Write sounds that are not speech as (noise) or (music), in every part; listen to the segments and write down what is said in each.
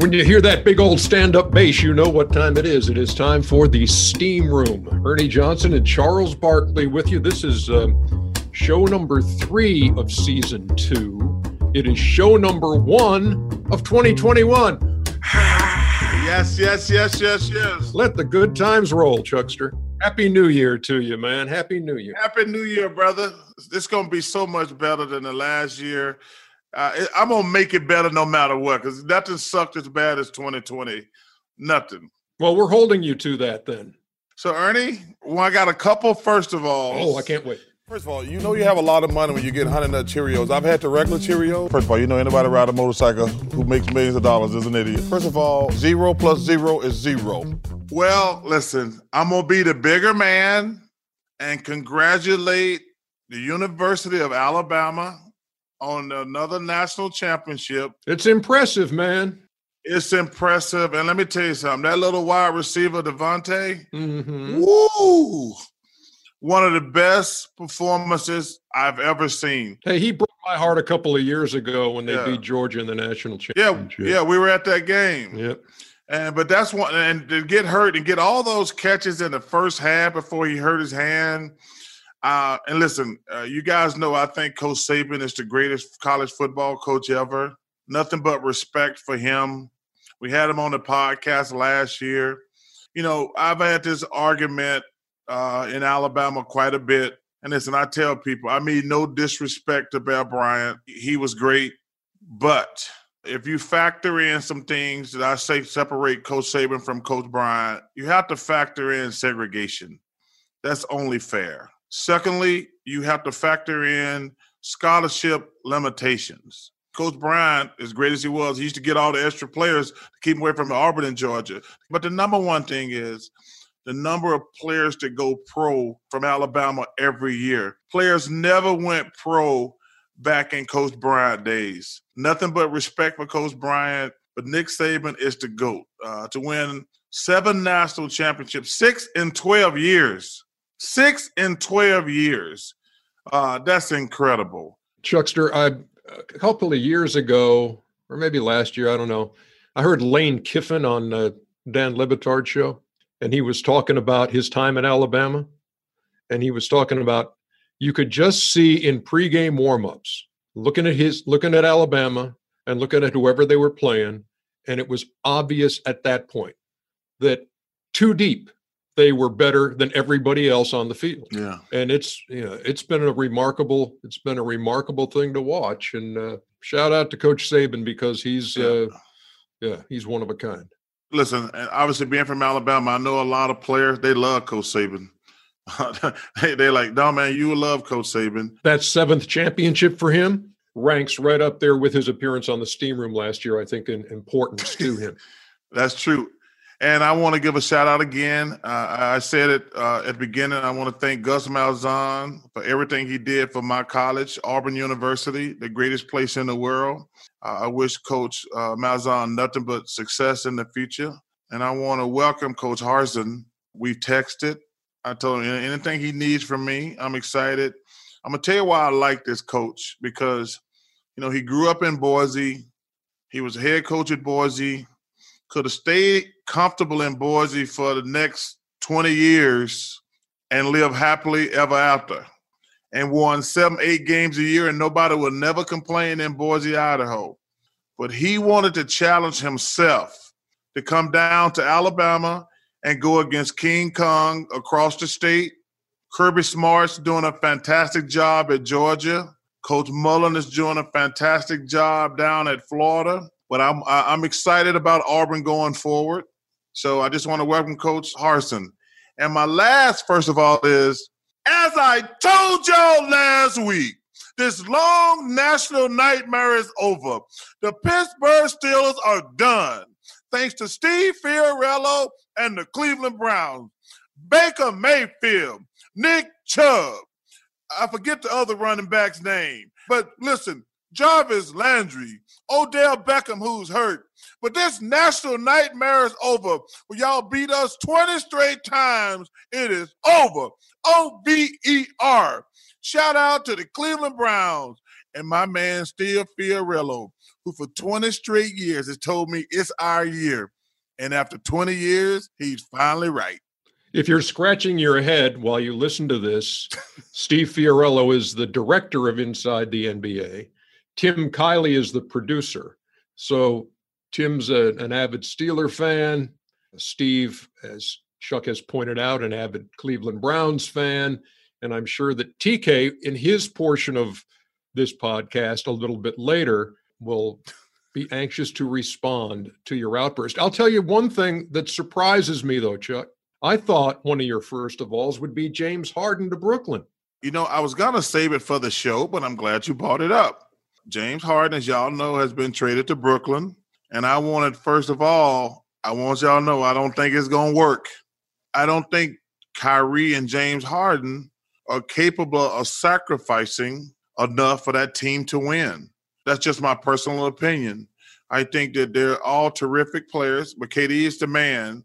When you hear that big old stand up bass, you know what time it is. It is time for the Steam Room. Ernie Johnson and Charles Barkley with you. This is um, show number three of season two. It is show number one of 2021. (sighs) yes, yes, yes, yes, yes. Let the good times roll, Chuckster. Happy New Year to you, man. Happy New Year. Happy New Year, brother. It's going to be so much better than the last year. Uh, I'm gonna make it better no matter what, because nothing sucked as bad as 2020. Nothing. Well, we're holding you to that then. So, Ernie, well, I got a couple. First of all, oh, I can't wait. First of all, you know you have a lot of money when you get Honey Nut Cheerios. I've had the regular Cheerios. First of all, you know anybody ride a motorcycle who makes millions of dollars is an idiot. First of all, zero plus zero is zero. Well, listen, I'm gonna be the bigger man and congratulate the University of Alabama on another national championship. It's impressive, man. It's impressive. And let me tell you something that little wide receiver, DeVonta, mm-hmm. woo, one of the best performances I've ever seen. Hey, he broke my heart a couple of years ago when they yeah. beat Georgia in the national championship. Yeah, yeah, we were at that game. Yep. And but that's one and to get hurt and get all those catches in the first half before he hurt his hand uh, and listen, uh, you guys know I think Coach Saban is the greatest college football coach ever. Nothing but respect for him. We had him on the podcast last year. You know, I've had this argument uh, in Alabama quite a bit. And listen, I tell people, I mean, no disrespect to Bear Bryant. He was great. But if you factor in some things that I say separate Coach Saban from Coach Bryant, you have to factor in segregation. That's only fair. Secondly, you have to factor in scholarship limitations. Coach Bryant, as great as he was, he used to get all the extra players to keep away from Auburn and Georgia. But the number one thing is the number of players that go pro from Alabama every year. Players never went pro back in Coach Bryant days. Nothing but respect for Coach Bryant. But Nick Saban is the GOAT uh, to win seven national championships, six in 12 years. Six in 12 years. Uh, that's incredible. Chuckster, I, a couple of years ago, or maybe last year, I don't know, I heard Lane Kiffin on uh, Dan Le show, and he was talking about his time in Alabama. And he was talking about you could just see in pregame warmups, looking at his looking at Alabama and looking at whoever they were playing, and it was obvious at that point that too deep they were better than everybody else on the field. Yeah. And it's you know, it's been a remarkable it's been a remarkable thing to watch and uh, shout out to coach Saban because he's yeah. uh yeah, he's one of a kind. Listen, obviously being from Alabama, I know a lot of players they love coach Saban. (laughs) they they like, "No man, you love coach Saban." That seventh championship for him ranks right up there with his appearance on the steam room last year, I think in importance to him. (laughs) That's true. And I want to give a shout out again. Uh, I said it uh, at the beginning. I want to thank Gus Malzahn for everything he did for my college, Auburn University, the greatest place in the world. Uh, I wish Coach uh, Malzahn nothing but success in the future. And I want to welcome Coach Harsin. We've texted. I told him anything he needs from me, I'm excited. I'm gonna tell you why I like this coach because, you know, he grew up in Boise. He was head coach at Boise could have stayed comfortable in Boise for the next 20 years and live happily ever after and won seven, eight games a year, and nobody would never complain in Boise, Idaho. But he wanted to challenge himself to come down to Alabama and go against King Kong across the state. Kirby Smart's doing a fantastic job at Georgia. Coach Mullen is doing a fantastic job down at Florida. But I'm I'm excited about Auburn going forward. So I just want to welcome Coach Harsin. And my last, first of all, is as I told y'all last week, This long national nightmare is over. The Pittsburgh Steelers are done. Thanks to Steve Fiorello and the Cleveland Browns. Baker Mayfield, Nick Chubb. I forget the other running back's name. But listen, Jarvis Landry, Odell Beckham, who's hurt. But this national nightmare is over. When y'all beat us 20 straight times, it is over. O V E R. Shout out to the Cleveland Browns and my man Steve Fiorello, who for 20 straight years has told me it's our year. And after 20 years, he's finally right. If you're scratching your head while you listen to this, Steve Fiorello is the director of Inside the NBA. Tim Kiely is the producer. So Tim's a, an avid Steeler fan. Steve, as Chuck has pointed out, an avid Cleveland Browns fan. And I'm sure that TK, in his portion of this podcast a little bit later, will be anxious to respond to your outburst. I'll tell you one thing that surprises me, though, Chuck. I thought one of your first of alls would be James Harden to Brooklyn. You know, I was going to save it for the show, but I'm glad you brought it up. James Harden, as y'all know, has been traded to Brooklyn. And I wanted, first of all, I want y'all to know I don't think it's going to work. I don't think Kyrie and James Harden are capable of sacrificing enough for that team to win. That's just my personal opinion. I think that they're all terrific players, but KD is the man.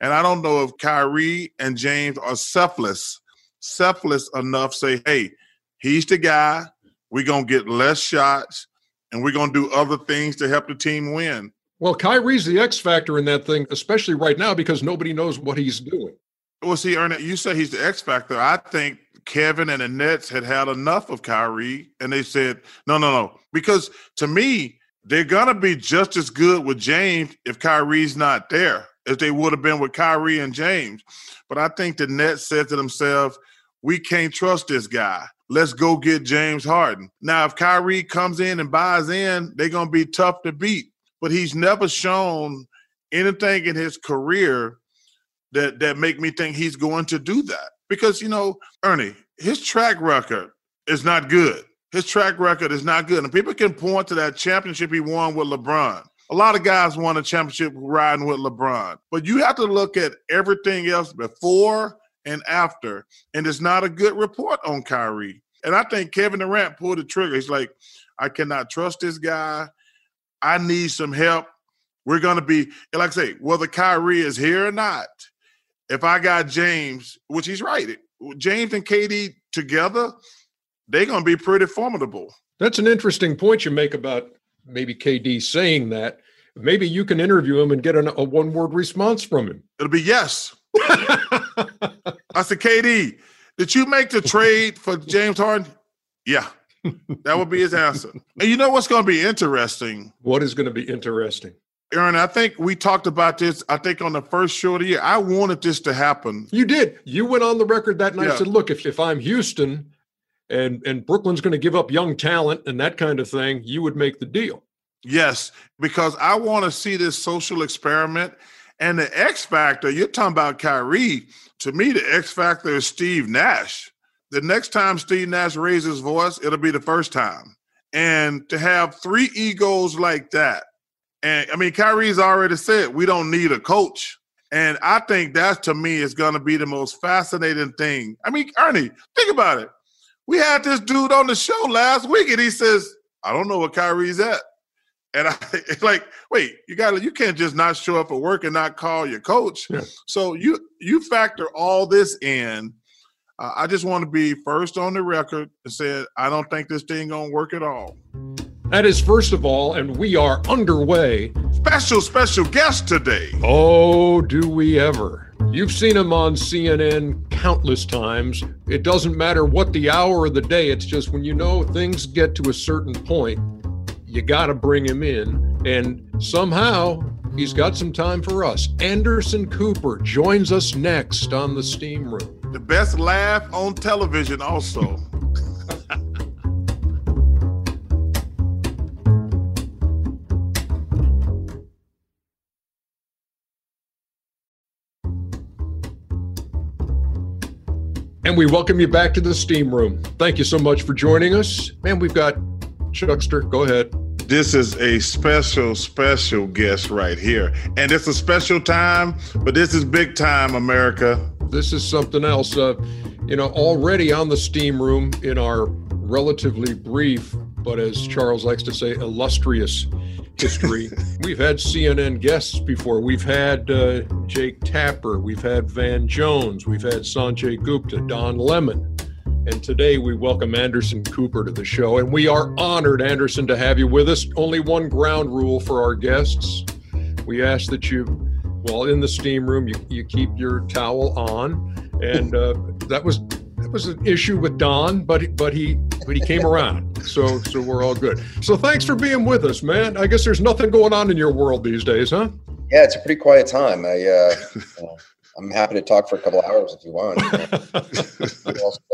And I don't know if Kyrie and James are selfless, selfless enough say, hey, he's the guy. We're going to get less shots and we're going to do other things to help the team win. Well, Kyrie's the X factor in that thing, especially right now because nobody knows what he's doing. Well, see, Ernest, you say he's the X factor. I think Kevin and the Nets had had enough of Kyrie, and they said, no, no, no. Because to me, they're going to be just as good with James if Kyrie's not there as they would have been with Kyrie and James. But I think the Nets said to themselves, we can't trust this guy. Let's go get James Harden. Now, if Kyrie comes in and buys in, they're going to be tough to beat. But he's never shown anything in his career that that make me think he's going to do that. Because you know, Ernie, his track record is not good. His track record is not good, and people can point to that championship he won with LeBron. A lot of guys won a championship riding with LeBron, but you have to look at everything else before and after, and it's not a good report on Kyrie. And I think Kevin Durant pulled the trigger. He's like, I cannot trust this guy. I need some help. We're going to be, like I say, whether Kyrie is here or not, if I got James, which he's right, James and KD together, they're going to be pretty formidable. That's an interesting point you make about maybe KD saying that. Maybe you can interview him and get an, a one word response from him. It'll be yes. (laughs) I said, KD, did you make the trade for James Harden? Yeah. That would be his answer. And you know what's going to be interesting? What is going to be interesting? Aaron, I think we talked about this. I think on the first show of the year, I wanted this to happen. You did. You went on the record that night. Yeah. Said, "Look, if if I'm Houston, and and Brooklyn's going to give up young talent and that kind of thing, you would make the deal." Yes, because I want to see this social experiment and the X factor. You're talking about Kyrie. To me, the X factor is Steve Nash. The next time Steve Nash raises his voice, it'll be the first time. And to have three egos like that and I mean, Kyrie's already said we don't need a coach. And I think that to me is going to be the most fascinating thing. I mean, Ernie, think about it. We had this dude on the show last week, and he says, "I don't know where Kyrie's at." And I, (laughs) it's like, wait, you got to, you can't just not show up for work and not call your coach. Yeah. So you you factor all this in. Uh, I just want to be first on the record and said I don't think this thing gonna work at all. That is first of all, and we are underway. Special, special guest today. Oh, do we ever? You've seen him on CNN countless times. It doesn't matter what the hour of the day, it's just when you know things get to a certain point, you got to bring him in. And somehow he's got some time for us. Anderson Cooper joins us next on the Steam Room. The best laugh on television, also. And we welcome you back to the steam room. Thank you so much for joining us. Man, we've got Chuckster. Go ahead. This is a special, special guest right here. And it's a special time, but this is big time, America. This is something else. Uh, you know, already on the steam room in our relatively brief, but as Charles likes to say, illustrious history. (laughs) We've had CNN guests before. We've had uh, Jake Tapper. We've had Van Jones. We've had Sanjay Gupta, Don Lemon. And today we welcome Anderson Cooper to the show. And we are honored, Anderson, to have you with us. Only one ground rule for our guests. We ask that you, while in the steam room, you, you keep your towel on. And uh, that was that was an issue with Don, but but he but he came around. So so we're all good. So thanks for being with us, man. I guess there's nothing going on in your world these days, huh? Yeah, it's a pretty quiet time. I uh, (laughs) I'm happy to talk for a couple hours if you want. (laughs)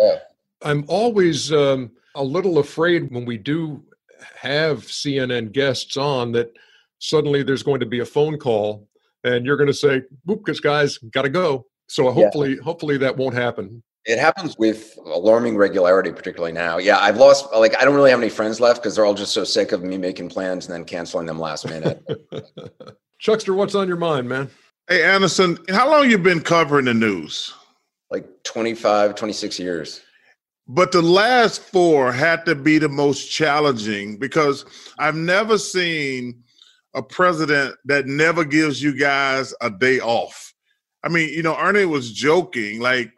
I'm always um, a little afraid when we do have CNN guests on that suddenly there's going to be a phone call and you're going to say, "Whoop, because guys, got to go." So hopefully, yeah. hopefully that won't happen. It happens with alarming regularity, particularly now. Yeah, I've lost, like, I don't really have any friends left because they're all just so sick of me making plans and then canceling them last minute. (laughs) Chuckster, what's on your mind, man? Hey, Anderson, how long you been covering the news? Like 25, 26 years. But the last four had to be the most challenging because I've never seen a president that never gives you guys a day off. I mean, you know, Ernie was joking, like,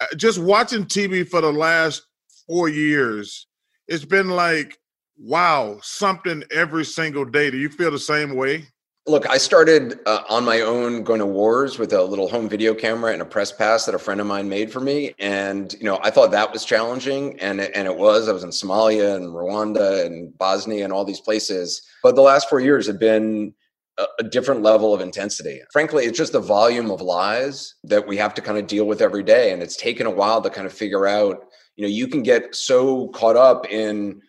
uh, just watching TV for the last four years, it's been like, wow, something every single day. Do you feel the same way? Look, I started uh, on my own going to wars with a little home video camera and a press pass that a friend of mine made for me, and you know I thought that was challenging, and it, and it was. I was in Somalia and Rwanda and Bosnia and all these places, but the last four years have been a different level of intensity. Frankly, it's just the volume of lies that we have to kind of deal with every day. And it's taken a while to kind of figure out, you know, you can get so caught up in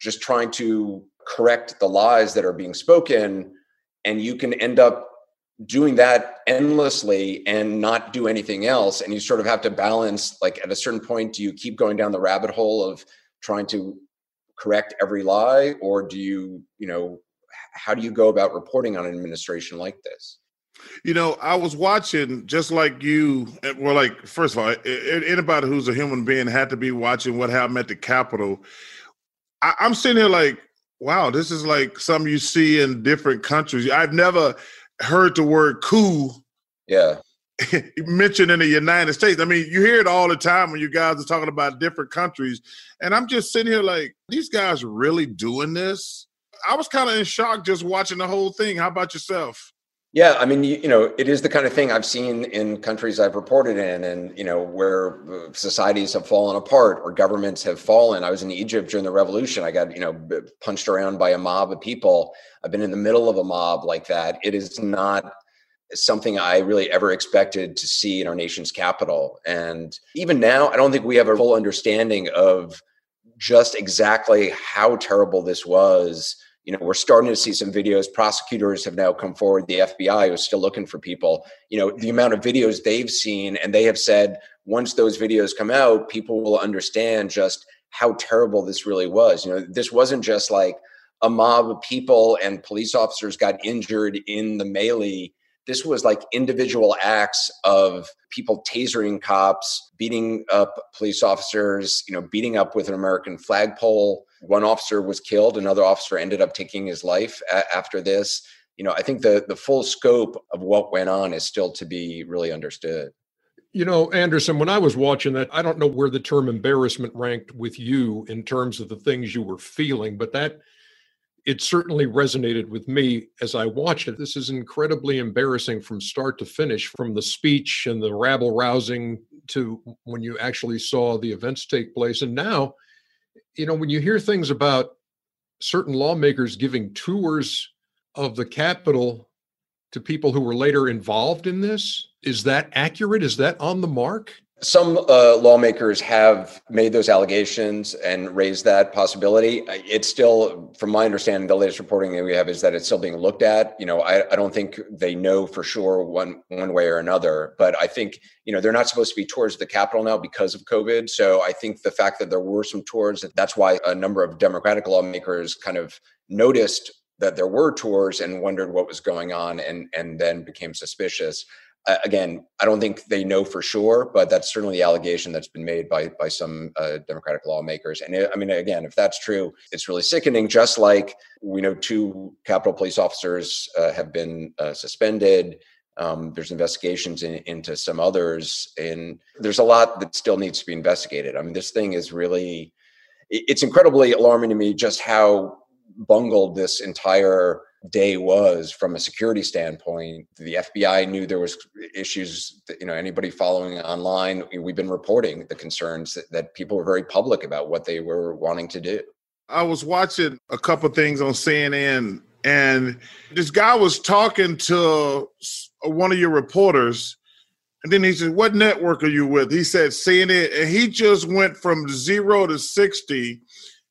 just trying to correct the lies that are being spoken, and you can end up doing that endlessly and not do anything else. And you sort of have to balance, like, at a certain point, do you keep going down the rabbit hole of trying to correct every lie, or do you, you know, how do you go about reporting on an administration like this? You know, I was watching just like you. Eh, well, like first of all, anybody who's a human being had to be watching what happened at the Capitol. I, I'm sitting here like, wow, this is like something you see in different countries. I've never heard the word coup. Yeah. (laughs) mentioned in the United States. I mean, you hear it all the time when you guys are talking about different countries. And I'm just sitting here like, these guys really doing this? I was kind of in shock just watching the whole thing. How about yourself? Yeah, I mean, you, you, know, it is the kind of thing I've seen in countries I've reported in, and you know, where uh, societies have fallen apart or governments have fallen. I was in Egypt during the revolution. I got you know punched around by a mob of people. I've been in the middle of a mob like that. It is not something I really ever expected to see in our nation's capital. And even now, I don't think we have a full understanding of just exactly how terrible this was you know we're starting to see some videos. Prosecutors have now come forward. The fbi is still looking for people. You know the amount of videos they've seen and they have said once those videos come out people will understand just how terrible this really was. You know this wasn't just like a mob of people and police officers got injured in the melee. This was like individual acts of people tasering cops beating up police officers you know beating up with an american flagpole one officer was killed another officer ended up taking his life a- after this you know i think the the full scope of what went on is still to be really understood you know anderson when i was watching that i don't know where the term embarrassment ranked with you in terms of the things you were feeling but that it certainly resonated with me as I watched it. This is incredibly embarrassing from start to finish, from the speech and the rabble rousing to when you actually saw the events take place. And now, you know, when you hear things about certain lawmakers giving tours of the Capitol to people who were later involved in this, is that accurate? Is that on the mark? Some uh, lawmakers have made those allegations and raised that possibility. It's still, from my understanding, the latest reporting that we have is that it's still being looked at. You know, I, I don't think they know for sure one one way or another. But I think you know they're not supposed to be towards the Capitol now because of COVID. So I think the fact that there were some tours, that's why a number of Democratic lawmakers kind of noticed that there were tours and wondered what was going on, and and then became suspicious again, I don't think they know for sure, but that's certainly the allegation that's been made by by some uh, Democratic lawmakers. And it, I mean, again, if that's true, it's really sickening. Just like we know, two Capitol Police officers uh, have been uh, suspended. Um, there's investigations in, into some others, and there's a lot that still needs to be investigated. I mean, this thing is really, it's incredibly alarming to me just how bungled this entire day was from a security standpoint the fbi knew there was issues that, you know anybody following online we've been reporting the concerns that, that people were very public about what they were wanting to do. I was watching a couple things on cnn and this guy was talking to one of your reporters and then he said what network are you with? He said cnn and he just went from zero to 60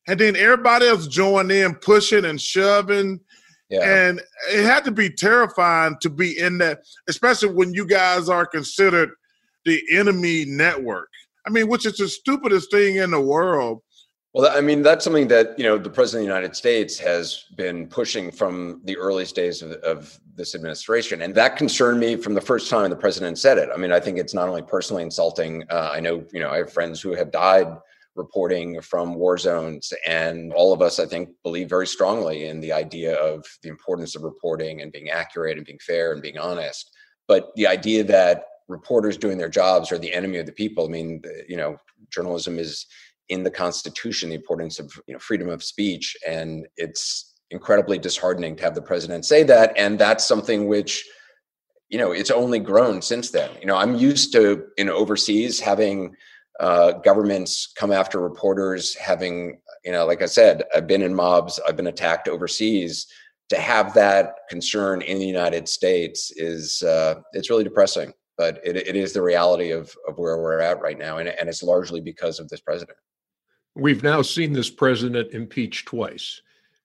and then everybody else joined in pushing and shoving yeah. And it had to be terrifying to be in that, especially when you guys are considered the enemy network. I mean, which is the stupidest thing in the world. Well, I mean, that's something that, you know, the president of the United States has been pushing from the earliest days of, of this administration. And that concerned me from the first time the president said it. I mean, I think it's not only personally insulting. Uh, I know, you know, I have friends who have died reporting from war zones. And all of us, I think, believe very strongly in the idea of the importance of reporting and being accurate and being fair and being honest. But the idea that reporters doing their jobs are the enemy of the people, I mean, you know, journalism is in the Constitution, the importance of you know, freedom of speech. And it's incredibly disheartening to have the president say that. And that's something which you know it's only grown since then you know i'm used to in overseas having uh, governments come after reporters having you know like i said i've been in mobs i've been attacked overseas to have that concern in the united states is uh, it's really depressing but it, it is the reality of, of where we're at right now and, and it's largely because of this president we've now seen this president impeached twice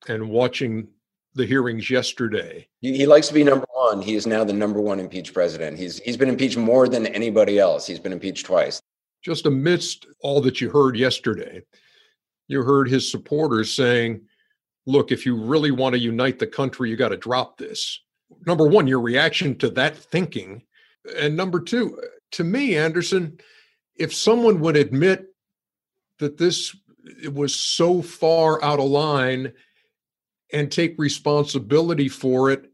and watching the hearings yesterday. He, he, likes to be number one. He is now the number one impeached president. He's he's been impeached more than anybody else. He's been impeached twice just amidst all that you heard yesterday, you heard his supporters saying, look, if you really want to unite the country, you got to drop this. Number one, your reaction to that thinking. And number two, to me, Anderson, if someone would admit that this was so far out of line and take responsibility for it,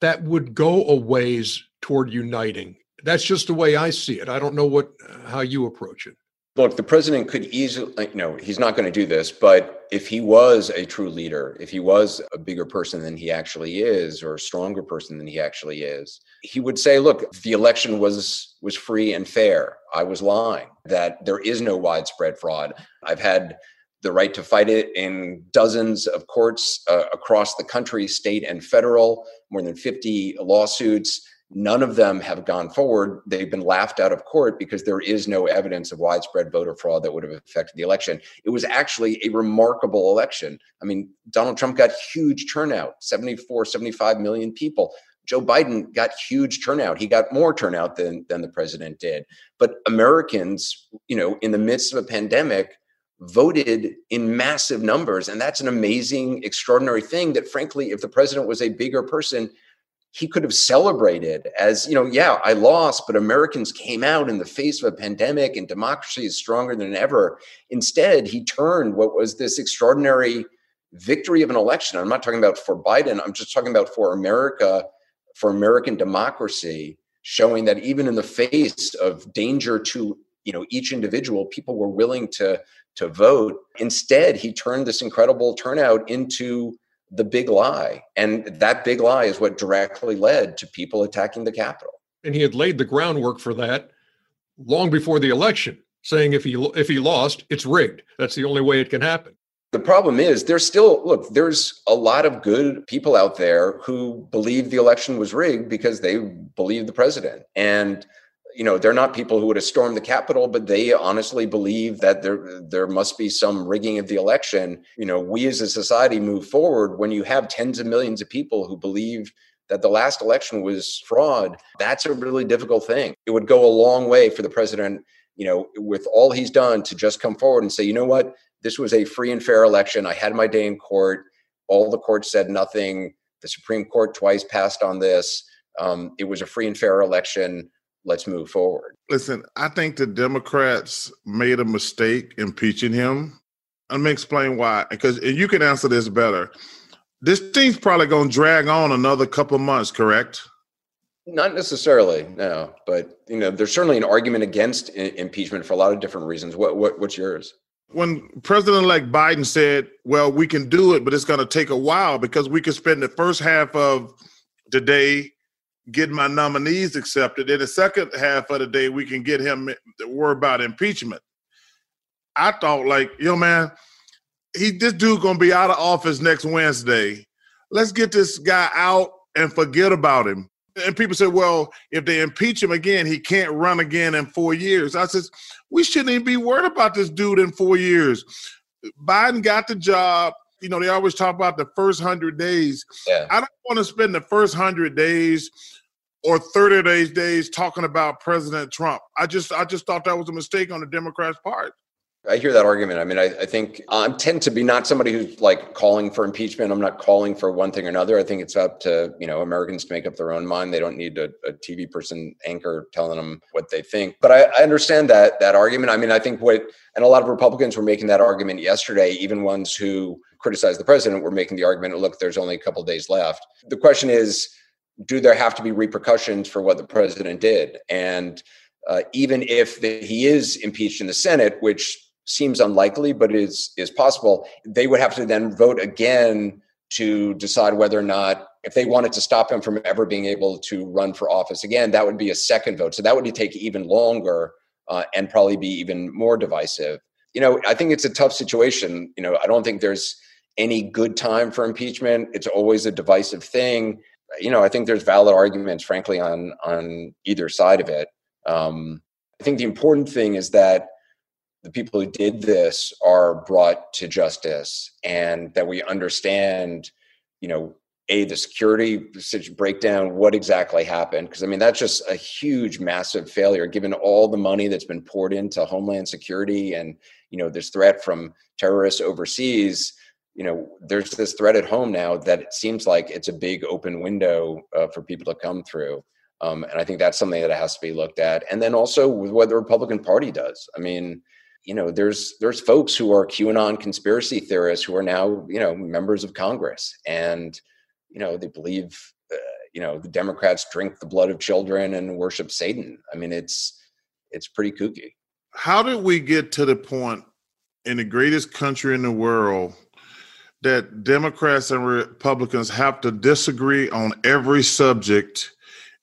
that would go a ways toward uniting that's just the way I see it. I don't know what how you approach it. Look, the president could easily, you know, he's not going to do this, but if he was a true leader, if he was a bigger person than he actually is, or a stronger person than he actually is, he would say, "Look, the election was was free and fair. I was lying. That there is no widespread fraud. I've had." The right to fight it in dozens of courts uh, across the country, state and federal, more than 50 lawsuits None of them have gone forward. They've been laughed out of court because there is no evidence of widespread voter fraud that would have affected the election. It was actually a remarkable election. I mean, Donald Trump got huge turnout 74, 75 million people. Joe Biden got huge turnout. He got more turnout than, than the president did. But Americans, you know, in the midst of a pandemic, voted in massive numbers. And that's an amazing, extraordinary thing that, frankly, if the president was a bigger person, he could have celebrated as you know yeah i lost but americans came out in the face of a pandemic and democracy is stronger than ever. Instead he turned what was this extraordinary victory of an election. I'm not talking about for biden i'm just talking about for america for american democracy showing that even in the face of danger to you know each individual people were willing to to vote. Instead he turned this incredible turnout into the big lie. And that big lie is what directly led to people attacking the Capitol. And he had laid the groundwork for that long before the election, saying if he if he lost, it's rigged. That's the only way it can happen. The problem is there's still look, there's a lot of good people out there who believe the election was rigged because they believe the president. And you know they're not people who would have stormed the capitol but they honestly believe that there there must be some rigging of the election. You know we as a society move forward when you have tens of millions of people who believe that the last election was fraud. That's a really difficult thing. It would go a long way for the president you know with all he's done to just come forward and say you know what? This was a free and fair election. I had my day in court. All the courts said nothing. The supreme court twice passed on this. Um, it was a free and fair election let's move forward. Listen, I think the Democrats made a mistake impeaching him. Let me explain why. Because you can answer this better. This thing's probably going to drag on another couple months, correct? Not necessarily, no. But you know, there's certainly an argument against I- impeachment for a lot of different reasons. What, what what's yours? When President-elect Biden said, "Well, we can do it, but it's going to take a while because we could spend the first half of the day get my nominees accepted. In the second half of the day, we can get him to worry about impeachment. I thought, like, yo, man, he this dude gonna be out of office next Wednesday. Let's get this guy out and forget about him. And people say, well, if they impeach him again, he can't run again in four years. I says, we shouldn't even be worried about this dude in four years. Biden got the job. You know, they always talk about the first hundred days. Yeah. I don't want to spend the first hundred days or 30 days days talking about President Trump. I just I just thought that was a mistake on the Democrats' part. I hear that argument. I mean, I, I think I tend to be not somebody who's like calling for impeachment. I'm not calling for one thing or another. I think it's up to you know Americans to make up their own mind. They don't need a, a TV person anchor telling them what they think. But I, I understand that that argument. I mean, I think what and a lot of Republicans were making that argument yesterday. Even ones who criticize the president were making the argument. Look, there's only a couple days left. The question is do there have to be repercussions for what the president did? And uh, even if the, he is impeached in the Senate, which seems unlikely, but is is possible, they would have to then vote again to decide whether or not if they wanted to stop him from ever being able to run for office again. That would be a second vote, so that would take even longer uh, and probably be even more divisive. You know, I think it's a tough situation. You know, I don't think there's any good time for impeachment. It's always a divisive thing you know, I think there's valid arguments, frankly, on on either side of it. Um, I think the important thing is that the people who did this are brought to justice, and that we understand, you know, a the security breakdown, what exactly happened? Because I mean, that's just a huge, massive failure, given all the money that's been poured into Homeland Security, and you know, this threat from terrorists overseas you know there's this threat at home now that it seems like it's a big open window uh, for people to come through um, and i think that's something that has to be looked at and then also with what the republican party does i mean you know there's there's folks who are qanon conspiracy theorists who are now you know members of congress and you know they believe uh, you know the democrats drink the blood of children and worship satan i mean it's it's pretty kooky how did we get to the point in the greatest country in the world that Democrats and Republicans have to disagree on every subject.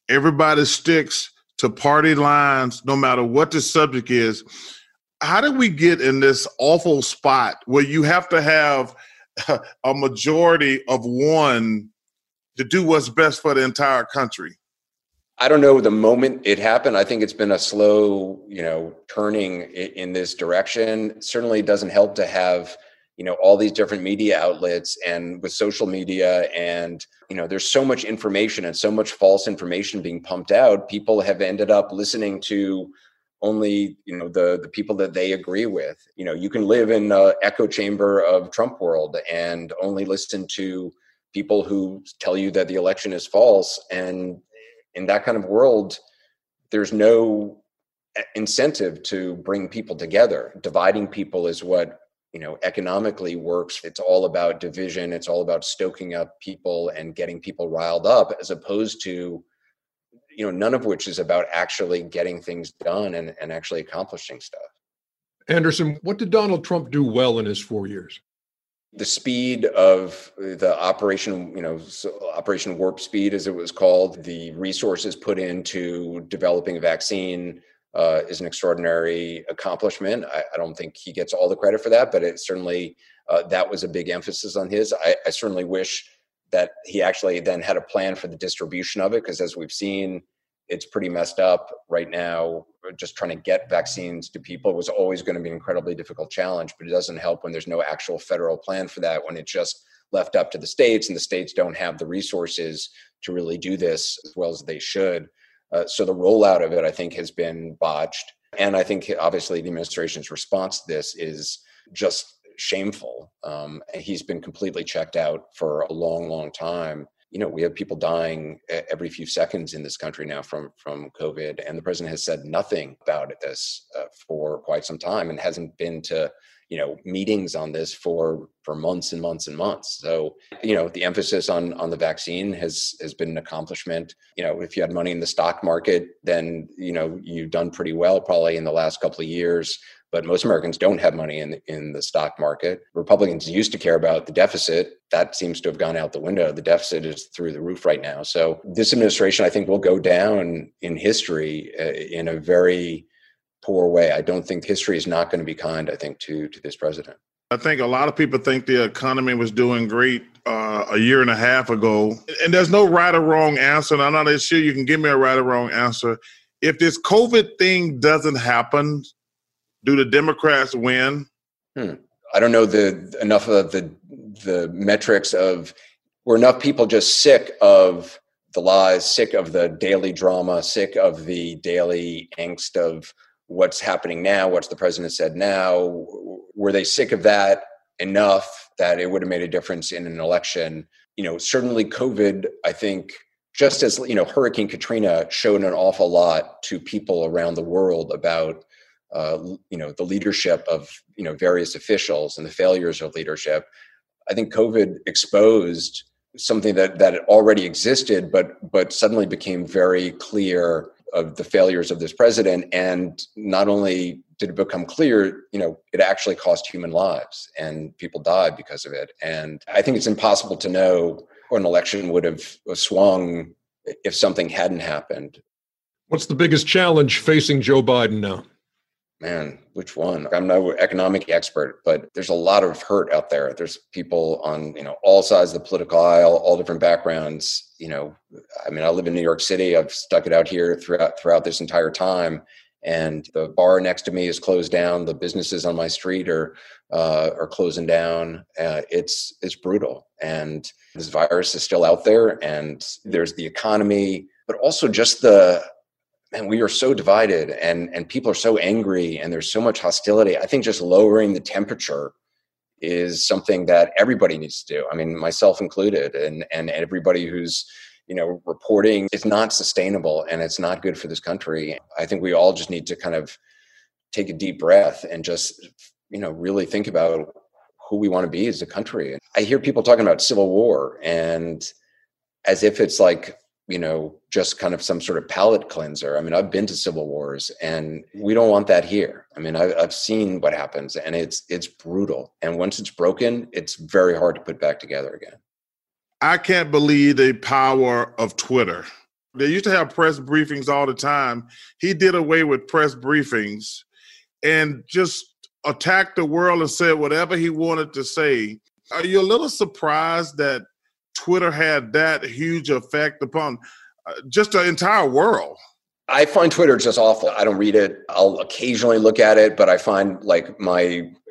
Everybody sticks to party lines, no matter what the subject is. How did we get in this awful spot where you have to have (laughs) a majority of one to do what's best for the entire country? I don't know the moment it happened. I think it's been a slow, you know, turning in this direction. It certainly doesn't help to have you know all these different media outlets and with social media and you know there's so much information and so much false information being pumped out people have ended up listening to only you know the the people that they agree with. You know you can live in the echo chamber of trump world and only listen to people who tell you that the election is false. And in that kind of world there's no eh, incentive to bring people together. Dividing people is what you know economically works. It's all about division. It's all about stoking up people and getting people riled up as opposed to you know none of which is about actually getting things done and, and actually accomplishing stuff anderson what did donald trump do well in his four years the speed of the operation you know operation warp speed as it was called the resources put into developing a vaccine uh, is an extraordinary accomplishment. I, I, don't think he gets all the credit for that, but it certainly uh, that was a big emphasis on his. I, I, certainly wish that he actually then had a plan for the distribution of it, because as we've seen, it's pretty messed up right now. Just trying to get vaccines to people was always going to be an incredibly difficult challenge, but it doesn't help when there's no actual federal plan for that, when it's just left up to the states and the states don't have the resources to really do this as well as they should. Uh, so the rollout of it, I think, has been botched. And I think obviously the administration's response to this is just shameful. Um, he's been completely checked out for a long, long time. You know we have people dying every few seconds in this country now from from covid and the president has said nothing about this uh, for quite some time and hasn't been to you know meetings on this for for months and months and months. So you know the emphasis on on the vaccine has has been an accomplishment. You know if you had money in the stock market then you know you've done pretty well probably in the last couple of years but most Americans don't have money in in the stock market. Republicans used to care about the deficit. That seems to have gone out the window. The deficit is through the roof right now. So this administration, I think, will go down in history uh, in a very poor way. I don't think history is not going to be kind. I think to to this president. I think a lot of people think the economy was doing great uh, a year and a half ago, and there's no right or wrong answer. And I'm not sure you can give me a right or wrong answer. If this COVID thing doesn't happen, do the Democrats win? Hmm. I don't know the enough of the the metrics of were enough people just sick of the lies, sick of the daily drama, sick of the daily angst of what's happening now, what's the president said now. Were they sick of that enough that it would have made a difference in an election? You know, certainly COVID, I think, just as you know, Hurricane Katrina showed an awful lot to people around the world about uh, you know the leadership of you know various officials and the failures of leadership i think covid exposed something that that already existed but but suddenly became very clear of the failures of this president. And not only did it become clear you know it actually cost human lives and people died because of it. And i think it's impossible to know an election would have swung if something hadn't happened. What's the biggest challenge facing joe biden now man, which one? I'm no economic expert, but there's a lot of hurt out there. There's people on, you know, all sides of the political aisle, all different backgrounds. You know, I mean, I live in New York City. I've stuck it out here throughout throughout this entire time. And the bar next to me is closed down. The businesses on my street are uh, are closing down. Uh, it's it's brutal, and this virus is still out there. And there's the economy, but also just the man, we are so divided and and people are so angry and there's so much hostility. I think just lowering the temperature is something that everybody needs to do. I mean, myself included, and and everybody who's you know reporting is not sustainable and it's not good for this country. I think we all just need to kind of take a deep breath and just you know really think about who we want to be as a country. I hear people talking about civil war and as if it's like you know, just kind of some sort of palate cleanser. I mean, I've been to civil wars, and we don't want that here. I mean, I've, I've seen what happens, and it's it's brutal. And once it's broken, it's very hard to put back together again. I can't believe the power of Twitter. They used to have press briefings all the time. He did away with press briefings and just attacked the world and said whatever he wanted to say. Are you a little surprised that Twitter had that huge effect upon uh, just the entire world. I find Twitter just awful. I don't read it. I'll occasionally look at it, but I find like my,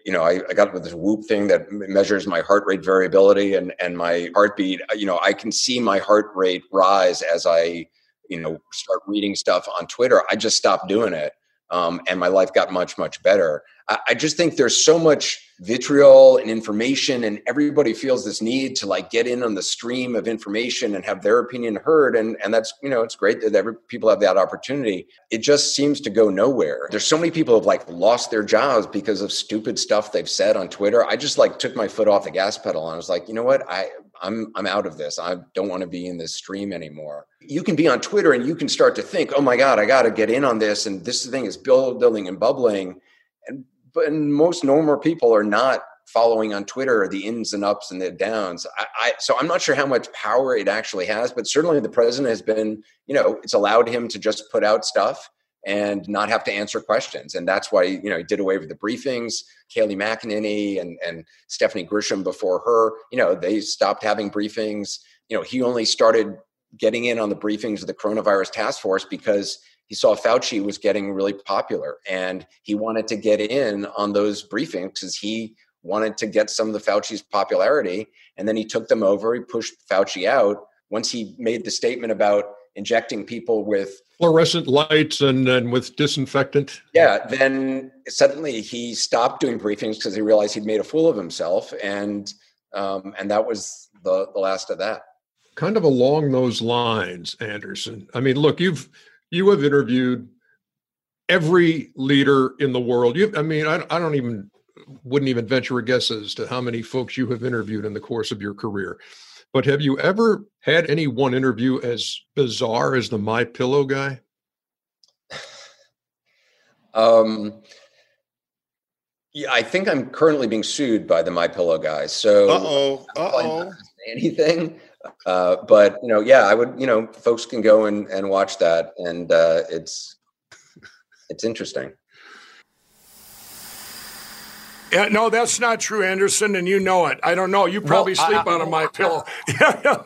you know, I, I got with this Whoop thing that measures my heart rate variability and and my heartbeat. You know, I can see my heart rate rise as I, you know, start reading stuff on Twitter. I just stopped doing it, um, and my life got much much better. I, I just think there's so much vitriol and information and everybody feels this need to like get in on the stream of information and have their opinion heard and and that's you know it's great that every people have that opportunity. It just seems to go nowhere. There's so many people have like lost their jobs because of stupid stuff they've said on twitter. I just like took my foot off the gas pedal and i was like you know what? I i'm i'm out of this. I don't want to be in this stream anymore. You can be on twitter and you can start to think oh my god i got to get in on this. And this thing is building and bubbling. And but most normal people are not following on Twitter the ins and ups and the downs. I, I, so I'm not sure how much power it actually has, but certainly the president has been, you know, it's allowed him to just put out stuff and not have to answer questions. And that's why, you know, he did away with the briefings. Kayleigh McEnany and, and Stephanie Grisham before her, you know, they stopped having briefings. You know, he only started getting in on the briefings of the coronavirus task force because he saw Fauci was getting really popular and he wanted to get in on those briefings because he wanted to get some of the Fauci's popularity. And then he took them over, he pushed Fauci out. Once he made the statement about injecting people with fluorescent lights and, and with disinfectant. Yeah, then suddenly he stopped doing briefings because he realized he'd made a fool of himself. And um, and that was the, the last of that. Kind of along those lines, Anderson. I mean, look, you've you have interviewed every leader in the world. You, I mean, I, I don't even wouldn't even venture a guess as to how many folks you have interviewed in the course of your career. But have you ever had any one interview as bizarre as the My Pillow guy? Um, yeah, I think I'm currently being sued by the My Pillow guy. So, oh, oh, anything. Uh, but you know, yeah, I would. You know, folks can go and and watch that, and uh, it's it's interesting. Yeah, no, that's not true, Anderson, and you know it. I don't know. You probably well, sleep I, on my pillow. (laughs) yeah,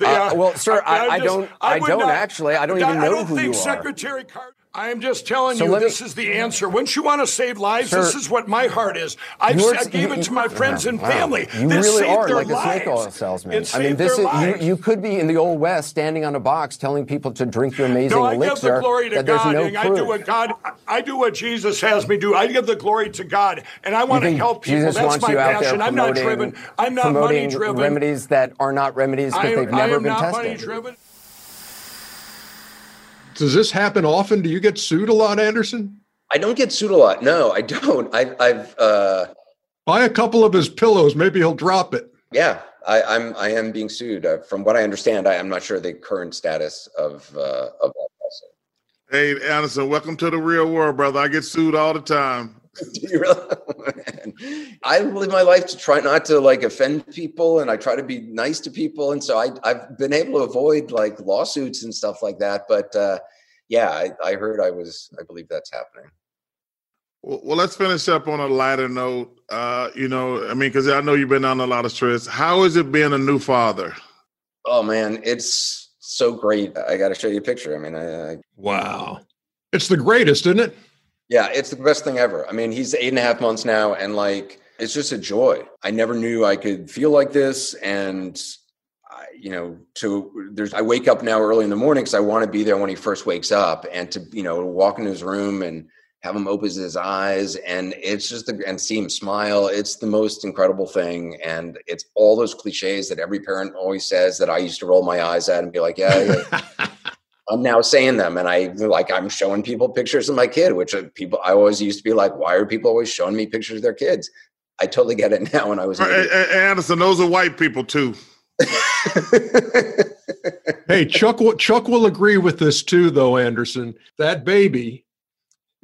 uh, well, sir, I, I, just, don't. I, don't not, actually. I don't even know I don't who think you Secretary Card- I am just telling so you, this me, is the answer. Wouldn't you want to save lives? Sir, this is what my heart is. I've, I gave it to (laughs) my friends and wow. family. You this really are like lives. a snake oil salesman. I mean, this is you, you, could be in the old west, standing on a box, telling people to drink your amazing no, I elixir. give the glory to God. No I do what God. I do what Jesus has me do. I give the glory to God, and I want to help people. Jesus That's my passion. I'm not driven. I'm not money driven. Remedies that are not remedies because they've never been tested. Money driven does this happen often? Do you get sued a lot, Anderson? I don't get sued a lot. No, I don't. I, I've uh, buy a couple of his pillows. Maybe he'll drop it. Yeah, I, I'm. I am being sued. Uh, from what I understand, I am not sure the current status of uh, of that lawsuit. Hey, Anderson, welcome to the real world, brother. I get sued all the time. (laughs) Do you really? (laughs) I live my life to try not to like offend people, and I try to be nice to people, and so I, I've been able to avoid like lawsuits and stuff like that. But uh, yeah, I, I heard I was. I believe that's happening. Well, well, let's finish up on a lighter note. Uh, you know, I mean, because I know you've been on a lot of stress. How is it being a new father? Oh man, it's so great. I got to show you a picture. I mean, I, I wow, it's the greatest, isn't it? Yeah, it's the best thing ever. I mean, he's eight and a half months now, and like, it's just a joy. I never knew I could feel like this. And, I, you know, to there's, I wake up now early in the morning because I want to be there when he first wakes up and to, you know, walk into his room and have him open his eyes. And it's just, the, and see him smile. It's the most incredible thing. And it's all those cliches that every parent always says that I used to roll my eyes at and be like, yeah, yeah. (laughs) I'm now saying them, and I like I'm showing people pictures of my kid, which people I always used to be like, why are people always showing me pictures of their kids? I totally get it (laughs) now. When I was uh, hey, Anderson, those are white people too. (laughs) hey, Chuck. Chuck will agree with this too, though. Anderson, that baby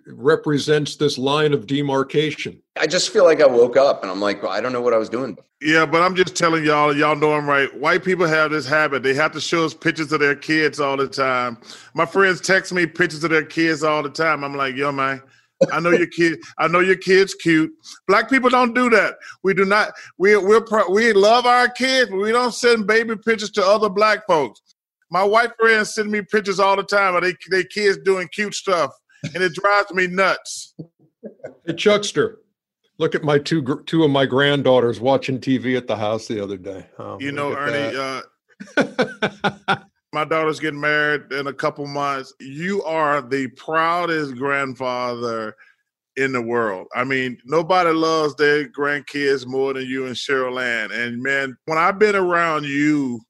represents this line of demarcation. I just feel like I woke up and I'm like, well, I don't know what I was doing. Yeah, but I'm just telling y'all, y'all know I'm right. White people have this habit. They have to show us pictures of their kids all the time. My friends text me pictures of their kids all the time. I'm like, yo, man, I know your kid. I know your kid's cute. Black people don't do that. We do not. We we we love our kids, but we don't send baby pictures to other black folks. My white friends send me pictures all the time of they, their kids doing cute stuff (laughs) and it drives me nuts. Hey, Chuckster, look at my two two of my granddaughters watching TV at the house the other day. Oh, you know, Ernie, uh, (laughs) my daughter's getting married in a couple months. You are the proudest grandfather in the world. I mean, nobody loves their grandkids more than you and Cheryl Ann. And man, when I've been around you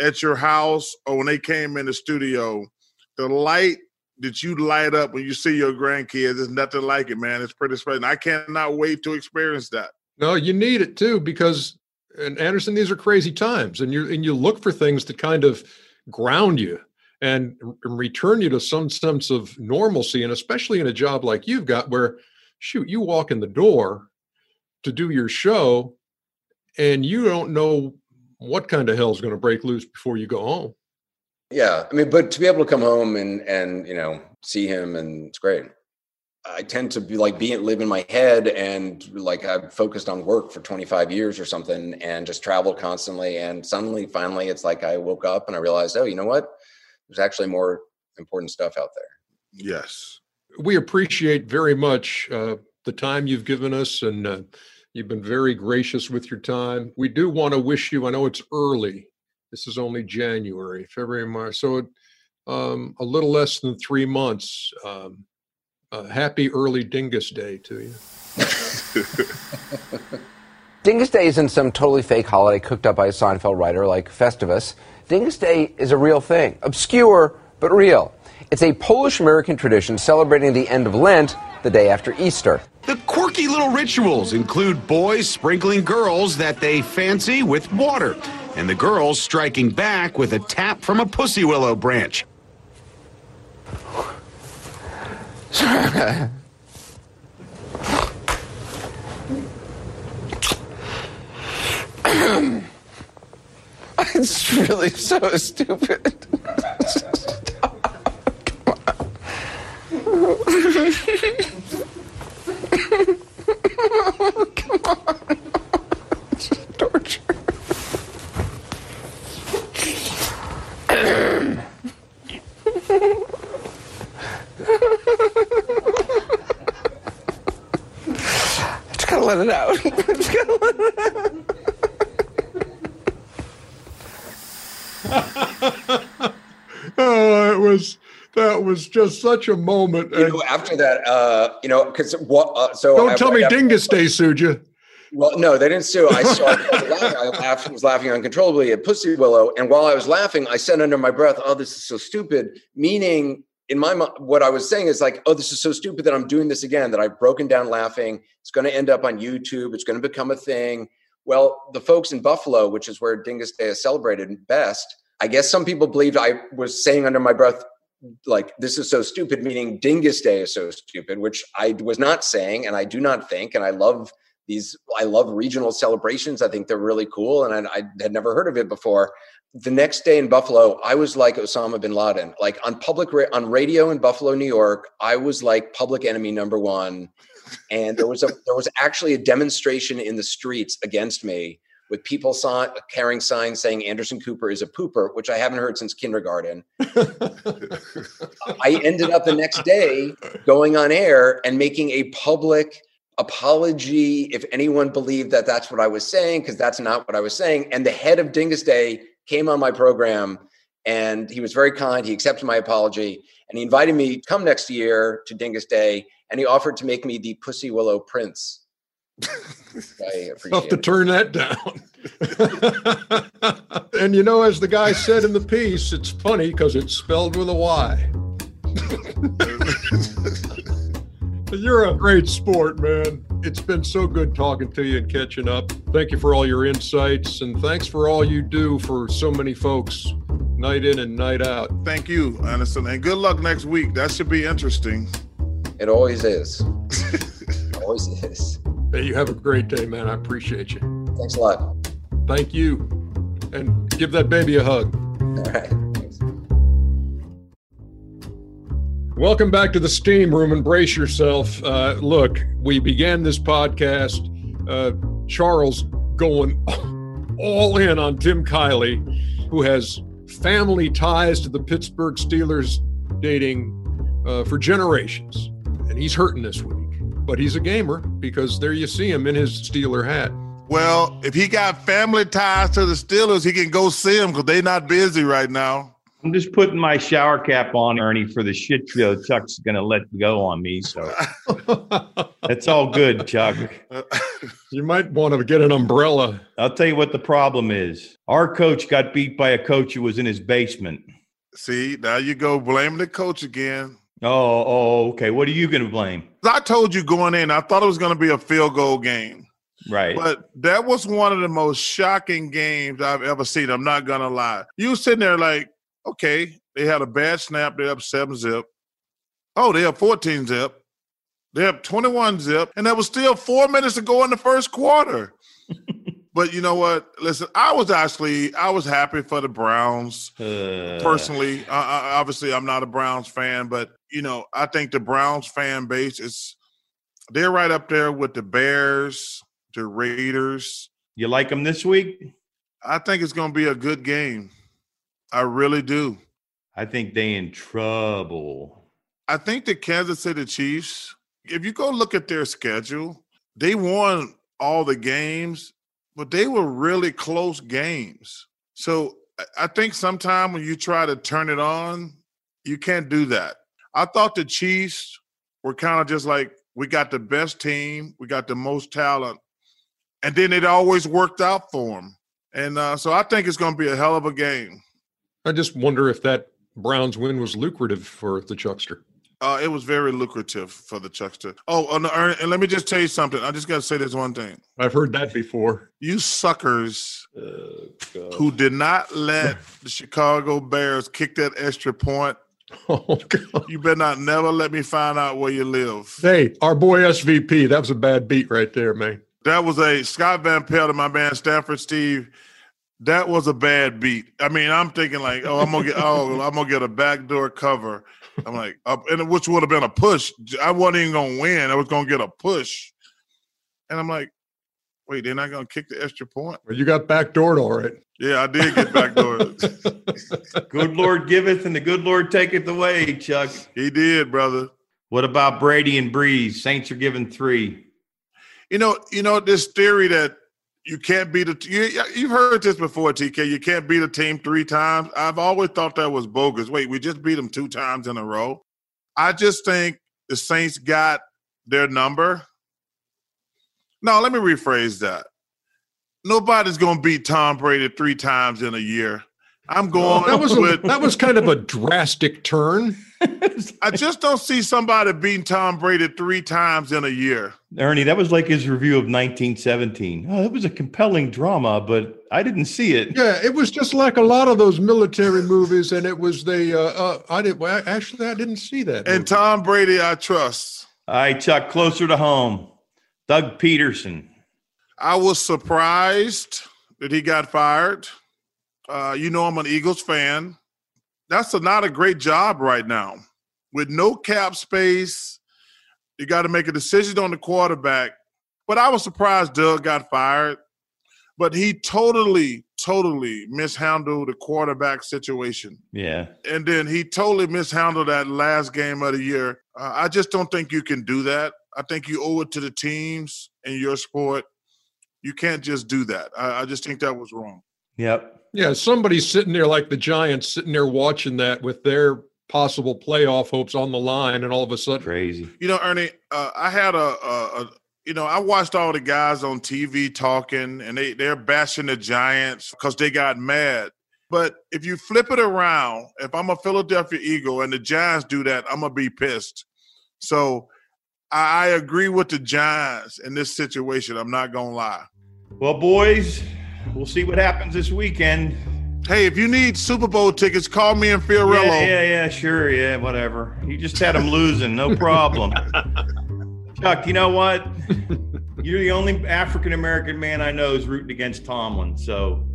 at your house or when they came in the studio, the light that you light up when you see your grandkids is nothing like it, man. It's pretty special. I cannot wait to experience that. No, you need it too because and Anderson, these are crazy times, and you and you look for things to kind of ground you and, and return you to some sense of normalcy, and especially in a job like you've got, where shoot, you walk in the door to do your show, and you don't know what kind of hell is going to break loose before you go home. Yeah, I mean, but to be able to come home and and you know see him and it's great. I tend to be like be live in my head and like I've focused on work for 25 years or something and just traveled constantly. And suddenly, finally, it's like I woke up and I realized, oh, you know what? There's actually more important stuff out there. Yes. We appreciate very much uh, the time you've given us and uh, you've been very gracious with your time. We do want to wish you, I know it's early. This is only January, February, March. So um, a little less than three months. Um, uh, happy early Dyngus Day to you. (laughs) Dyngus Day isn't some totally fake holiday cooked up by a Seinfeld writer like Festivus. Dyngus Day is a real thing, obscure but real. It's a Polish American tradition celebrating the end of Lent the day after Easter. The quirky little rituals include boys sprinkling girls that they fancy with water, and the girls striking back with a tap from a pussy willow branch. it's really so stupid. Come on. torture. Just gotta let it out. (laughs) just gotta let it out. oh, it was that was just such a moment. You know, after that, uh, you know, because what? Uh, so don't I, tell I, me I, Dyngus Day sued you. Well, no, they didn't sue. I saw. (laughs) I, laughed, was laughing uncontrollably at Pussy Willow, and while I was laughing, I said under my breath, "Oh, this is so stupid." Meaning, in my mind, what I was saying is like, "Oh, this is so stupid that I'm doing this again. That I've broken down laughing. It's going to end up on YouTube. It's going to become a thing." Well, the folks in Buffalo, which is where Dyngus Day is celebrated best, I guess some people believed I was saying under my breath, like this is so stupid meaning Dyngus Day is so stupid which i was not saying and i do not think and i love these i love regional celebrations. I think they're really cool and I, I, had never heard of it before. The next day in buffalo i was like osama bin laden. Like on public on radio in buffalo new york i was like public enemy number one and there was a there was actually a demonstration in the streets against me with people saw, carrying signs saying Anderson Cooper is a pooper, which I haven't heard since kindergarten. (laughs) I ended up the next day going on air and making a public apology if anyone believed that that's what I was saying, because that's not what I was saying. And the head of Dyngus Day came on my program and he was very kind. He accepted my apology and he invited me to come next year to Dyngus Day and he offered to make me the Pussy Willow Prince. (laughs) I Tough to turn that down. (laughs) and you know, as the guy said in the piece, it's funny because it's spelled with a Y. (laughs) You're a great sport, man. It's been so good talking to you and catching up. Thank you for all your insights and thanks for all you do for so many folks, night in and night out. Thank you, Anderson. And good luck next week. That should be interesting. It always is. (laughs) it always is. Hey, you have a great day, man. I appreciate you. Thanks a lot. Thank you. And give that baby a hug. All right. Welcome back to the Steam Room. Embrace yourself. Uh, look, we began this podcast. Uh, Charles going (laughs) all in on Tim Kiely, who has family ties to the Pittsburgh Steelers dating uh, for generations. And he's hurting this week but he's a gamer because there you see him in his Steeler hat. Well, if he got family ties to the Steelers, he can go see them because they're not busy right now. I'm just putting my shower cap on, Ernie, for the shit show Chuck's going to let go on me. So (laughs) it's all good, Chuck. You might want to get an umbrella. I'll tell you what the problem is. Our coach got beat by a coach who was in his basement. See, now you go blame the coach again. Oh, oh, okay. What are you going to blame? I told you going in, I thought it was going to be a field goal game. Right. But that was one of the most shocking games I've ever seen. I'm not going to lie. You sitting there like, okay, they had a bad snap. They're up seven zip. Oh, they have 14 zip. They have 21 zip. And there was still four minutes to go in the first quarter. (laughs) But you know what? Listen, I was actually I was happy for the Browns uh, personally. I, obviously, I'm not a Browns fan, but you know, I think the Browns fan base is they're right up there with the Bears, the Raiders. You like them this week? I think it's going to be a good game. I really do. I think they in trouble. I think the Kansas City Chiefs, if you go look at their schedule, they won all the games, but they were really close games. So I think sometime when you try to turn it on, you can't do that. I thought the Chiefs were kind of just like, we got the best team, we got the most talent, and then it always worked out for them. And uh, so I think it's going to be a hell of a game. I just wonder if that Browns win was lucrative for the Chuckster. Uh, it was very lucrative for the Chuckster. Oh, and, and let me just tell you something. I just got to say this one thing. I've heard that before. You suckers uh, who did not let the Chicago Bears kick that extra point. (laughs) Oh God! You better not never let me find out where you live. Hey, our boy SVP. That was a bad beat right there, man. That was a Scott Van Pelt and my man Stanford Steve. That was a bad beat. I mean, I'm thinking like, oh, I'm gonna get, oh, (laughs) I'm gonna get a backdoor cover. I'm like, uh, and which would have been a push. I wasn't even gonna win. I was gonna get a push, and I'm like, wait, they're not gonna kick the extra point. Well, you got backdoored all right. Yeah, I did get backdoored. (laughs) good Lord giveth, and the good Lord taketh away. Chuck, he did, brother. What about Brady and Brees? Saints are given three. You know, you know this theory that you can't beat a you, you've heard this before, TK. You can't beat a team three times. I've always thought that was bogus. Wait, we just beat them two times in a row. I just think the Saints got their number. No, let me rephrase that. Nobody's to beat Tom Brady three times in a year. I'm going. that was with, a, that was kind of a drastic turn. I just don't see somebody beating Tom Brady three times in a year. Ernie, that was like his review of 1917. Oh, that was a compelling drama, but I didn't see it. Yeah, it was just like a lot of those military movies, and it was the. Uh, uh, I didn't well, actually. I didn't see that. And movie. Tom Brady, I trust. All right, Chuck, closer to home. Doug Pederson. I was surprised that he got fired. Uh, you know, I'm an Eagles fan that's a, not a great job right now. With no cap space, you got to make a decision on the quarterback. But I was surprised Doug got fired. But he totally, totally mishandled the quarterback situation. Yeah. And then he totally mishandled that last game of the year. Uh, I just don't think you can do that. I think you owe it to the teams in your sport. You can't just do that. I, I just think that was wrong. Yep. Yeah, somebody's sitting there like the Giants, sitting there watching that with their possible playoff hopes on the line, and all of a sudden, crazy. You know, Ernie, uh, I had a, a, a, you know, I watched all the guys on TV talking, and they they're bashing the Giants because they got mad. But if you flip it around, if I'm a Philadelphia Eagle and the Giants do that, I'm gonna be pissed. So I, I agree with the Giants in this situation. I'm not gonna lie. Well, boys, we'll see what happens this weekend. Hey, if you need Super Bowl tickets, call me and Fiorillo. Yeah, yeah, yeah, sure, yeah, whatever. You just had them losing, no problem. Chuck, you know what? You're the only African American man I know is rooting against Tomlin, so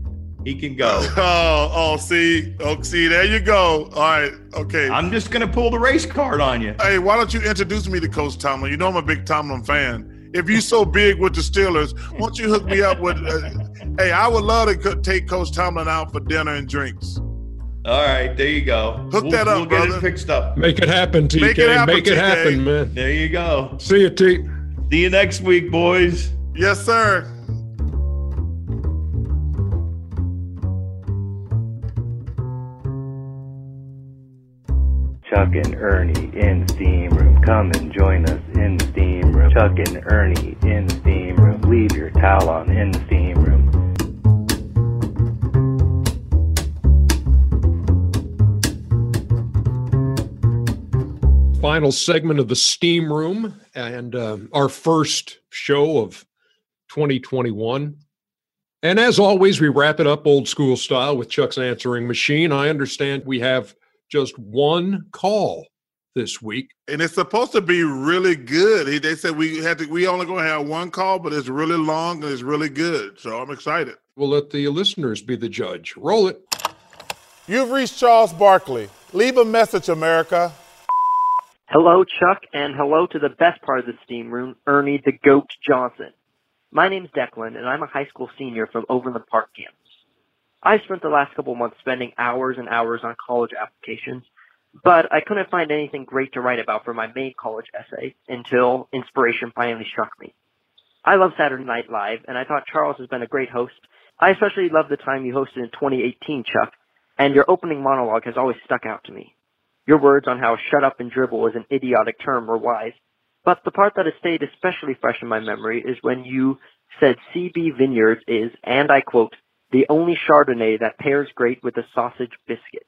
he can go. (laughs) Oh, oh, see, oh, see, there you go. All right, okay. I'm just gonna pull the race card on you. Hey, why don't you introduce me to Coach Tomlin? You know I'm a big Tomlin fan if you're so big with the Steelers, won't you hook me up with? Uh, hey, I would love to take Coach Tomlin out for dinner and drinks. All right, there you go. Hook we'll, that up, we'll brother. Get it fixed up. Make it happen, TK. Make it happen, Make it happen man. There you go. See you, T. See you next week, boys. Yes, sir. Chuck and Ernie in Steam Room. Come and join us in Steam Chuck and Ernie in the Steam Room. Leave your towel on in the Steam Room. Final segment of the Steam Room and uh, our first show of 2021. And as always, we wrap it up old school style with Chuck's answering machine. I understand we have just one call this week. And it's supposed to be really good. They said we had to we only gonna have one call, but it's really long and it's really good. So I'm excited. We'll let the listeners be the judge. Roll it. You've reached Charles Barkley. Leave a message, America. Hello, Chuck, and hello to the best part of the steam room, Ernie the Goat Johnson. My name's Declan, and I'm a high school senior from Overland Park campus. I spent the last couple months spending hours and hours on college applications, but I couldn't find anything great to write about for my main college essay until inspiration finally struck me. I love Saturday Night Live, and I thought Charles has been a great host. I especially love the time you hosted in 2018, Chuck, and your opening monologue has always stuck out to me. Your words on how shut up and dribble is an idiotic term were wise, but the part that has stayed especially fresh in my memory is when you said CB Vineyards is, and I quote, the only Chardonnay that pairs great with a sausage biscuit.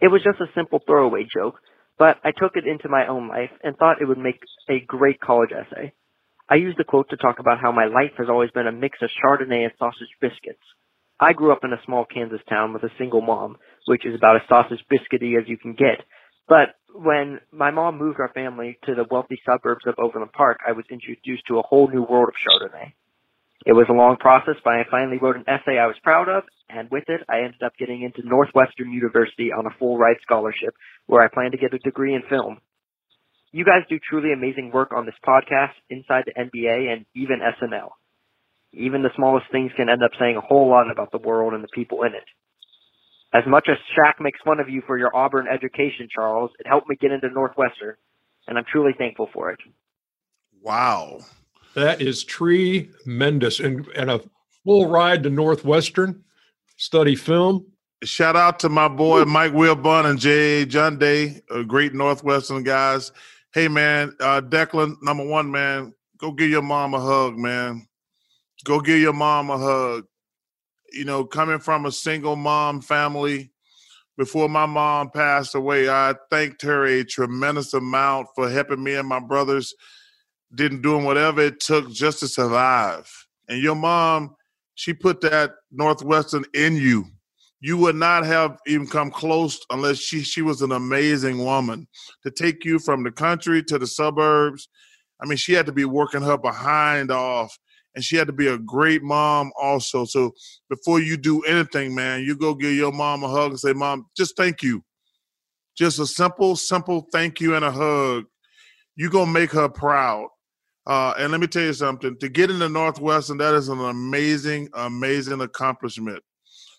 It was just a simple throwaway joke, but I took it into my own life and thought it would make a great college essay. I used the quote to talk about how my life has always been a mix of Chardonnay and sausage biscuits. I grew up in a small Kansas town with a single mom, which is about as sausage biscuity as you can get. But when my mom moved our family to the wealthy suburbs of Overland Park, I was introduced to a whole new world of Chardonnay. It was a long process, but I finally wrote an essay I was proud of, and with it, I ended up getting into Northwestern University on a full ride scholarship, where I plan to get a degree in film. You guys do truly amazing work on this podcast, inside the NBA, and even SNL. Even the smallest things can end up saying a whole lot about the world and the people in it. As much as Shaq makes fun of you for your Auburn education, Charles, it helped me get into Northwestern, and I'm truly thankful for it. Wow. That is tremendous. And, and a full ride to Northwestern, study film. Shout out to my boy Mike Wilbon and J.A. Adande, great Northwestern guys. Hey man, uh, Declan, number one man, go give your mom a hug, man. Go give your mom a hug. You know, coming from a single mom family, before my mom passed away, I thanked her a tremendous amount for helping me and my brothers, didn't doing whatever it took just to survive. And your mom, she put that Northwestern in you. You would not have even come close unless she she was an amazing woman to take you from the country to the suburbs. I mean, she had to be working her behind off and she had to be a great mom also. So before you do anything, man, you go give your mom a hug and say, "Mom, just thank you." Just a simple, simple thank you and a hug. You gonna make her proud. Uh, and let me tell you something: to get in the Northwestern, that is an amazing, amazing accomplishment.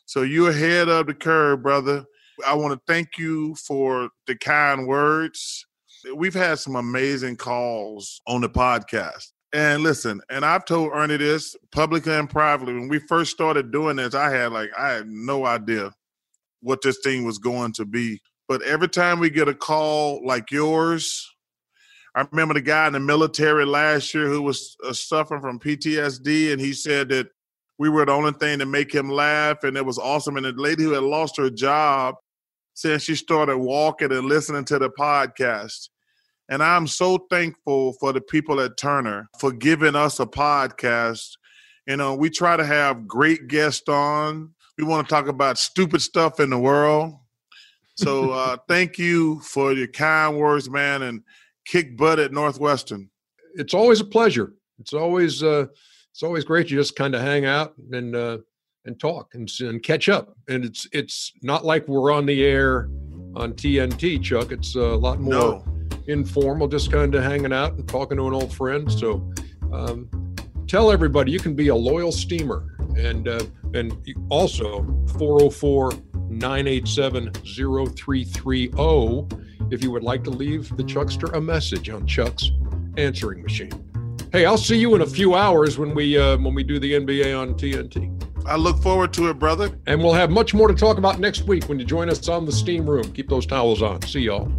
So you're ahead of the curve, brother. I want to thank you for the kind words. We've had some amazing calls on the podcast. And listen, and I've told Ernie this publicly and privately. When we first started doing this, I had like I had no idea what this thing was going to be. But every time we get a call like yours, I remember the guy in the military last year who was uh, suffering from PTSD, and he said that we were the only thing to make him laugh, and it was awesome. And the lady who had lost her job said she started walking and listening to the podcast. And I'm so thankful for the people at Turner for giving us a podcast. You know, we try to have great guests on. We want to talk about stupid stuff in the world. So (laughs) uh, thank you for your kind words, man, and kick butt at Northwestern. It's always a pleasure. It's always uh, it's always great to just kind of hang out and uh, and talk and, and catch up. And it's it's not like we're on the air on TNT, Chuck. It's a lot more. No informal, just kind of hanging out and talking to an old friend. So um, tell everybody you can be a loyal steamer. And, uh, and also 404 987 0330 if you would like to leave the Chuckster a message on Chuck's answering machine. Hey, I'll see you in a few hours when we uh, when we do the NBA on TNT. I look forward to it, brother. And we'll have much more to talk about next week when you join us on the steam room. Keep those towels on. See y'all.